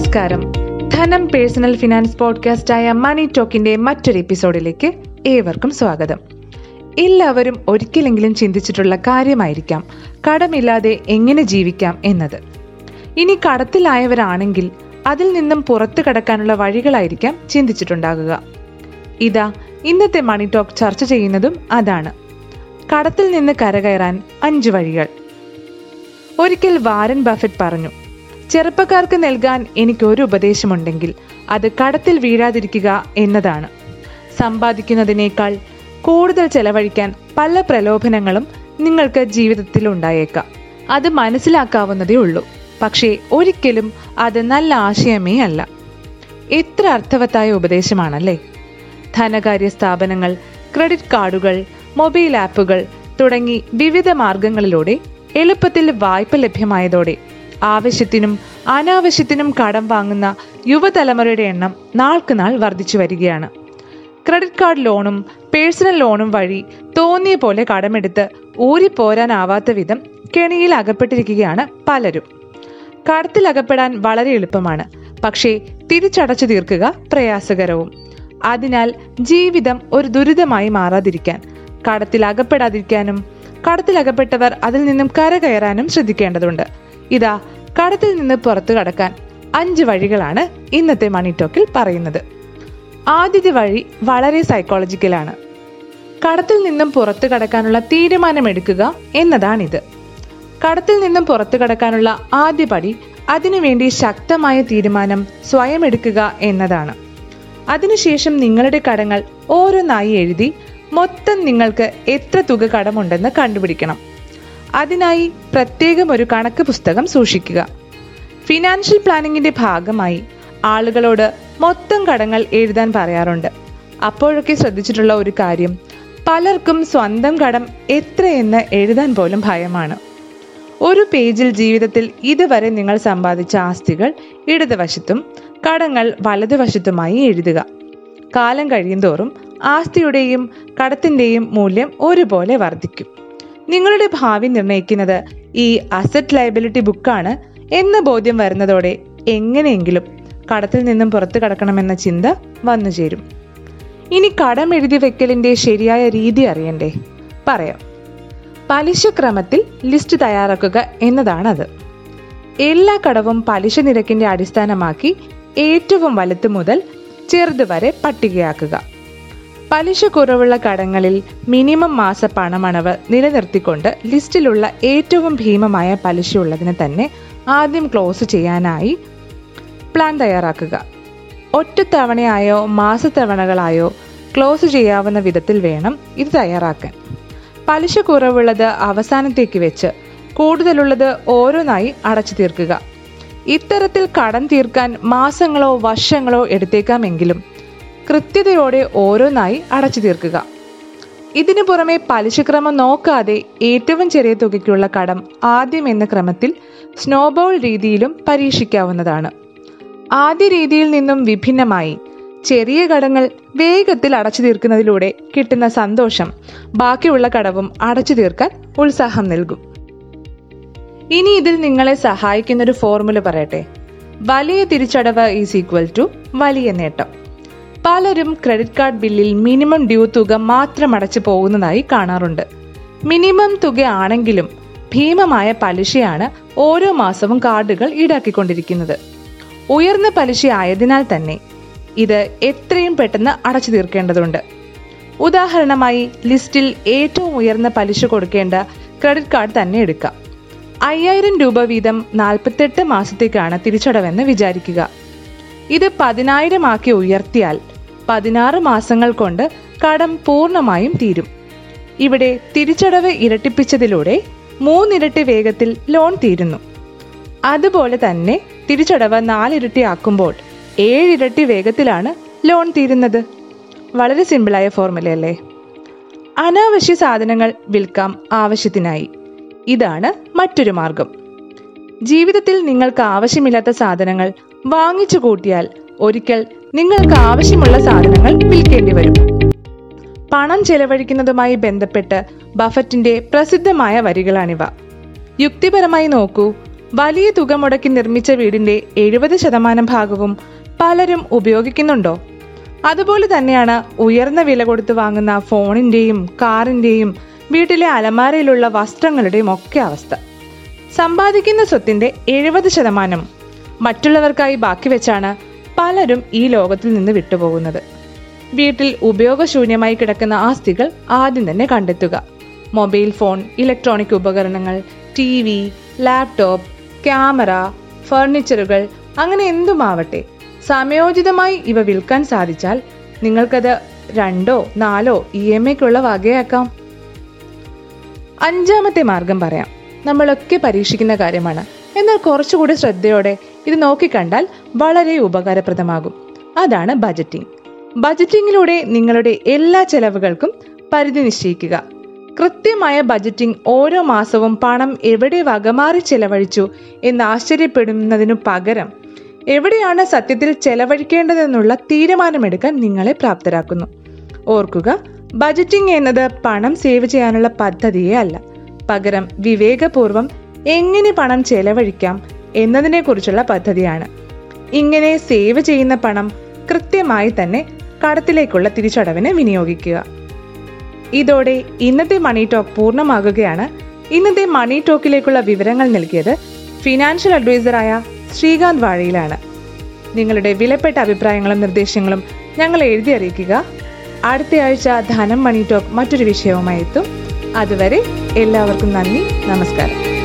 നമസ്കാരം. ധനം personal finance podcast ആയ മണി ടോക്കിന്റെ മറ്റൊരു എപ്പിസോഡിലേക്ക് ഏവർക്കും സ്വാഗതം. എല്ലാവരും ഒരിക്കലെങ്കിലും ചിന്തിച്ചിട്ടുള്ള കാര്യമായിരിക്കാം. കടമില്ലാതെ എങ്ങനെ ജീവിക്കാം എന്നത്. ഇനി കടത്തിലായവരാണെങ്കിൽ അതിൽ നിന്നും പുറത്തു കടക്കാനുള്ള വഴികളായിരിക്കാം ചിന്തിച്ചിട്ടുണ്ടാകുക. ഇതാ ഇന്നത്തെ മണി ടോക്ക് ചർച്ച ചെയ്യുന്നതും അതാണ്. കടത്തിൽ നിന്ന് കരകയറാൻ അഞ്ച് വഴികൾ. ഒരിക്കൽ വാരൻ ബഫറ്റ് പറഞ്ഞു ചെറുപ്പക്കാർക്ക് നൽകാൻ എനിക്കൊരു ഉപദേശമുണ്ടെങ്കിൽ അത് കടത്തിൽ വീഴാതിരിക്കുക എന്നതാണ്. സമ്പാദിക്കുന്നതിനേക്കാൾ കൂടുതൽ ചെലവഴിക്കാൻ പല പ്രലോഭനങ്ങളും നിങ്ങൾക്ക് ജീവിതത്തിൽ ഉണ്ടായേക്കാം. അത് മനസ്സിലാക്കാവുന്നതേ ഉള്ളൂ. പക്ഷേ ഒരിക്കലും അത് നല്ല ആശയമേ അല്ല. എത്ര അർത്ഥവത്തായ ഉപദേശമാണല്ലേ? ധനകാര്യ സ്ഥാപനങ്ങൾ ക്രെഡിറ്റ് കാർഡുകൾ മൊബൈൽ ആപ്പുകൾ തുടങ്ങി വിവിധ മാർഗങ്ങളിലൂടെ എളുപ്പത്തിൽ വായ്പ ലഭ്യമായതോടെ ആവശ്യത്തിനും അനാവശ്യത്തിനും കടം വാങ്ങുന്ന യുവതലമുറയുടെ എണ്ണം നാൾക്ക് നാൾ വർദ്ധിച്ചു വരികയാണ്. ക്രെഡിറ്റ് കാർഡ് ലോണും പേഴ്സണൽ ലോണും വഴി തോന്നിയ പോലെ കടമെടുത്ത് ഊരിപ്പോരാനാവാത്ത വിധം കെണിയിൽ അകപ്പെട്ടിരിക്കുകയാണ് പലരും. കടത്തിൽ അകപ്പെടാൻ വളരെ എളുപ്പമാണ്. പക്ഷേ തിരിച്ചടച്ചു തീർക്കുക പ്രയാസകരവും. അതിനാൽ ജീവിതം ഒരു ദുരിതമായി മാറാതിരിക്കാൻ കടത്തിൽ അകപ്പെടാതിരിക്കാനും കടത്തിൽ അകപ്പെട്ടവർ അതിൽ നിന്നും കരകയറാനും ശ്രദ്ധിക്കേണ്ടതുണ്ട്. ഇതാ കടത്തിൽ നിന്ന് പുറത്തു കടക്കാൻ അഞ്ച് വഴികളാണ് ഇന്നത്തെ മണി ടോക്കിൽ പറയുന്നത്. ആദ്യത്തെ വഴി വളരെ സൈക്കോളജിക്കലാണ് കടത്തിൽ നിന്നും പുറത്തു കടക്കാനുള്ള തീരുമാനമെടുക്കുക എന്നതാണിത്. കടത്തിൽ നിന്നും പുറത്തു കടക്കാനുള്ള ആദ്യ പടി അതിനുവേണ്ടി ശക്തമായ തീരുമാനം സ്വയം എടുക്കുക എന്നതാണ്. അതിനുശേഷം നിങ്ങളുടെ കടങ്ങൾ ഓരോന്നായി എഴുതി മൊത്തം നിങ്ങൾക്ക് എത്ര തുക കടമുണ്ടെന്ന് കണ്ടുപിടിക്കണം. അതിനായി പ്രത്യേകം ഒരു കണക്ക് പുസ്തകം സൂക്ഷിക്കുക. ഫിനാൻഷ്യൽ പ്ലാനിങ്ങിന്റെ ഭാഗമായി ആളുകളോട് മൊത്തം കടങ്ങൾ എഴുതാൻ പറയാറുണ്ട്. അപ്പോഴൊക്കെ ശ്രദ്ധിച്ചിട്ടുള്ള ഒരു കാര്യം പലർക്കും സ്വന്തം കടം എത്രയെന്ന് എഴുതാൻ പോലും ഭയമാണ്. ഒരു പേജിൽ ജീവിതത്തിൽ ഇതുവരെ നിങ്ങൾ സമ്പാദിച്ച ആസ്തികൾ ഇടതുവശത്തും കടങ്ങൾ വലതുവശത്തുമായി എഴുതുക. കാലം കഴിയുന്തോറും ആസ്തിയുടെയും കടത്തിന്റെയും മൂല്യം ഒരുപോലെ വർദ്ധിക്കും. നിങ്ങളുടെ ഭാവി നിർണയിക്കുന്നത് ഈ അസറ്റ് ലയബിലിറ്റി ബുക്കാണ് എന്ന ബോധ്യം വരുന്നതോടെ എങ്ങനെയെങ്കിലും കടത്തിൽ നിന്നും പുറത്തു കടക്കണമെന്ന ചിന്ത വന്നു ചേരും. ഇനി കടം എഴുതി വെക്കലിന്റെ ശരിയായ രീതി അറിയണ്ടേ? പറയാം. പലിശ ക്രമത്തിൽ ലിസ്റ്റ് തയ്യാറാക്കുക എന്നതാണത്. എല്ലാ കടവും പലിശ നിരക്കിന്റെ അടിസ്ഥാനമാക്കി ഏറ്റവും വലുത് മുതൽ ചെറുത് വരെ പട്ടികയാക്കുക. പലിശ കുറവുള്ള കടങ്ങളിൽ മിനിമം മാസ പണമണവ് നിലനിർത്തിക്കൊണ്ട് ലിസ്റ്റിലുള്ള ഏറ്റവും ഭീമമായ പലിശയുള്ളതിനെ തന്നെ ആദ്യം ക്ലോസ് ചെയ്യാനായി പ്ലാൻ തയ്യാറാക്കുക. ഒറ്റത്തവണയായോ മാസത്തവണകളായോ ക്ലോസ് ചെയ്യാവുന്ന വിധത്തിൽ വേണം ഇത് തയ്യാറാക്കാൻ. പലിശ കുറവുള്ളത് അവസാനത്തേക്ക് വെച്ച് കൂടുതലുള്ളത് ഓരോന്നായി അടച്ചു തീർക്കുക. ഇത്തരത്തിൽ കടം തീർക്കാൻ മാസങ്ങളോ വർഷങ്ങളോ എടുത്തേക്കാമെങ്കിലും കൃത്യതയോടെ ഓരോന്നായി അടച്ചു തീർക്കുക. ഇതിനു പുറമെ പലിശക്രമം നോക്കാതെ ഏറ്റവും ചെറിയ തുകയ്ക്കുള്ള കടം ആദ്യം എന്ന ക്രമത്തിൽ സ്നോബോൾ രീതിയിലും പരീക്ഷിക്കാവുന്നതാണ്. ആദ്യ രീതിയിൽ നിന്നും വിഭിന്നമായി ചെറിയ കടങ്ങൾ വേഗത്തിൽ അടച്ചു തീർക്കുന്നതിലൂടെ കിട്ടുന്ന സന്തോഷം ബാക്കിയുള്ള കടവും അടച്ചു തീർക്കാൻ ഉത്സാഹം നൽകും. ഇനി ഇതിൽ നിങ്ങളെ സഹായിക്കുന്നൊരു ഫോർമുല പറയട്ടെ. വലിയ തിരിച്ചടവ് ഈസ് ഈക്വൽ ടു വലിയ നേട്ടം. പലരും ക്രെഡിറ്റ് കാർഡ് ബില്ലിൽ മിനിമം ഡ്യൂ തുക മാത്രം അടച്ചു പോകുന്നതായി കാണാറുണ്ട്. മിനിമം തുക ആണെങ്കിലും ഭീമമായ പലിശയാണ് ഓരോ മാസവും കാർഡുകൾ ഈടാക്കിക്കൊണ്ടിരിക്കുന്നത്. ഉയർന്ന പലിശ ആയതിനാൽ തന്നെ ഇത് എത്രയും പെട്ടെന്ന് അടച്ചു തീർക്കേണ്ടതുണ്ട്. ഉദാഹരണമായി ലിസ്റ്റിൽ ഏറ്റവും ഉയർന്ന പലിശ കൊടുക്കേണ്ട ക്രെഡിറ്റ് കാർഡ് തന്നെ എടുക്കാം. അയ്യായിരം രൂപ വീതം നാൽപ്പത്തെട്ട് മാസത്തേക്കാണ് തിരിച്ചടവെന്ന് വിചാരിക്കുക. ഇത് പതിനായിരം ആക്കി ഉയർത്തിയാൽ പതിനാറ് മാസങ്ങൾ കൊണ്ട് കടം പൂർണമായും തീരും. ഇവിടെ തിരിച്ചടവ് ഇരട്ടിപ്പിച്ചതിലൂടെ മൂന്നിരട്ടി വേഗത്തിൽ ലോൺ തീരുന്നു. അതുപോലെ തന്നെ തിരിച്ചടവ് നാലിരട്ടി ആക്കുമ്പോൾ ഏഴിരട്ടി വേഗത്തിലാണ് ലോൺ തീരുന്നത്. വളരെ സിമ്പിളായ ഫോർമുലയല്ലേ അനാവശ്യ സാധനങ്ങൾ വിൽക്കാം ആവശ്യത്തിനായി. ഇതാണ് മറ്റൊരു മാർഗം. ജീവിതത്തിൽ നിങ്ങൾക്ക് ആവശ്യമില്ലാത്ത സാധനങ്ങൾ വാങ്ങിച്ചു കൂട്ടിയാൽ ഒരിക്കൽ നിങ്ങൾക്ക് ആവശ്യമുള്ള സാധനങ്ങൾ വിൽക്കേണ്ടി വരും. പണം ചെലവഴിക്കുന്നതുമായി ബന്ധപ്പെട്ട് ബഫറ്റിന്റെ പ്രസിദ്ധമായ വരികളാണിവ. യുക്തിപരമായി നോക്കൂ വലിയ തുക മുടക്കി നിർമ്മിച്ച വീടിന്റെ എഴുപത് ശതമാനം ഭാഗവും പലരും ഉപയോഗിക്കുന്നുണ്ടോ? അതുപോലെ തന്നെയാണ് ഉയർന്ന വില കൊടുത്ത് വാങ്ങുന്ന ഫോണിന്റെയും കാറിന്റെയും വീട്ടിലെ അലമാരയിലുള്ള വസ്ത്രങ്ങളുടെയും ഒക്കെ അവസ്ഥ. സമ്പാദിക്കുന്ന സ്വത്തിന്റെ എഴുപത് ശതമാനം മറ്റുള്ളവർക്കായി ബാക്കി വെച്ചാണ് പലരും ഈ ലോകത്തിൽ നിന്ന് വിട്ടുപോകുന്നത്. വീട്ടിൽ ഉപയോഗശൂന്യമായി കിടക്കുന്ന ആസ്തികൾ ആദ്യം തന്നെ കണ്ടെത്തുക. മൊബൈൽ ഫോൺ ഇലക്ട്രോണിക് ഉപകരണങ്ങൾ ടി വി ലാപ്ടോപ്പ് ക്യാമറ ഫർണിച്ചറുകൾ അങ്ങനെ എന്തുമാവട്ടെ സമയോചിതമായി ഇവ വിൽക്കാൻ സാധിച്ചാൽ നിങ്ങൾക്കത് രണ്ടോ നാലോ ഇ എം ഐക്കുള്ള വകയാക്കാം. അഞ്ചാമത്തെ മാർഗം പറയാം. നമ്മളൊക്കെ പരീക്ഷിക്കുന്ന കാര്യമാണ്. എന്നാൽ കുറച്ചുകൂടി ശ്രദ്ധയോടെ ഇത് നോക്കിക്കണ്ടാൽ വളരെ ഉപകാരപ്രദമാകും. അതാണ് ബജറ്റിംഗ് ബജറ്റിംഗിലൂടെ നിങ്ങളുടെ എല്ലാ ചെലവുകൾക്കും പരിധി നിശ്ചയിക്കുക. കൃത്യമായ ബജറ്റിംഗ് ഓരോ മാസവും പണം എവിടെ വകമാറി ചെലവഴിച്ചു എന്ന് ആശ്ചര്യപ്പെടുന്നതിനു പകരം എവിടെയാണ് സത്യത്തിൽ ചെലവഴിക്കേണ്ടതെന്നുള്ള തീരുമാനമെടുക്കാൻ നിങ്ങളെ പ്രാപ്തരാക്കുന്നു. ഓർക്കുക ബജറ്റിംഗ് എന്നത് പണം സേവ് ചെയ്യാനുള്ള പദ്ധതിയേ അല്ല. പകരം വിവേകപൂർവം എങ്ങനെ പണം ചെലവഴിക്കാം എന്നതിനെക്കുറിച്ചുള്ള പദ്ധതിയാണ്. ഇങ്ങനെ സേവ് ചെയ്യുന്ന പണം കൃത്യമായി തന്നെ കടത്തിലേക്കുള്ള തിരിച്ചടവിന് വിനിയോഗിക്കുക. ഇതോടെ ഇന്നത്തെ മണി ടോക്ക് പൂർണമാകുകയാണ്. ഇന്നത്തെ മണി ടോക്കിലേക്കുള്ള വിവരങ്ങൾ നൽകിയത് ഫിനാൻഷ്യൽ അഡ്വൈസറായ ശ്രീകാന്ത് വാഴയിലാണ്. നിങ്ങളുടെ വിലപ്പെട്ട അഭിപ്രായങ്ങളും നിർദ്ദേശങ്ങളും ഞങ്ങൾ എഴുതി അറിയിക്കുക. അടുത്തയാഴ്ച ധനം മണി ടോക്ക് മറ്റൊരു വിഷയവുമായി എത്തും. അതുവരെ എല്ലാവർക്കും നന്ദി നമസ്കാരം.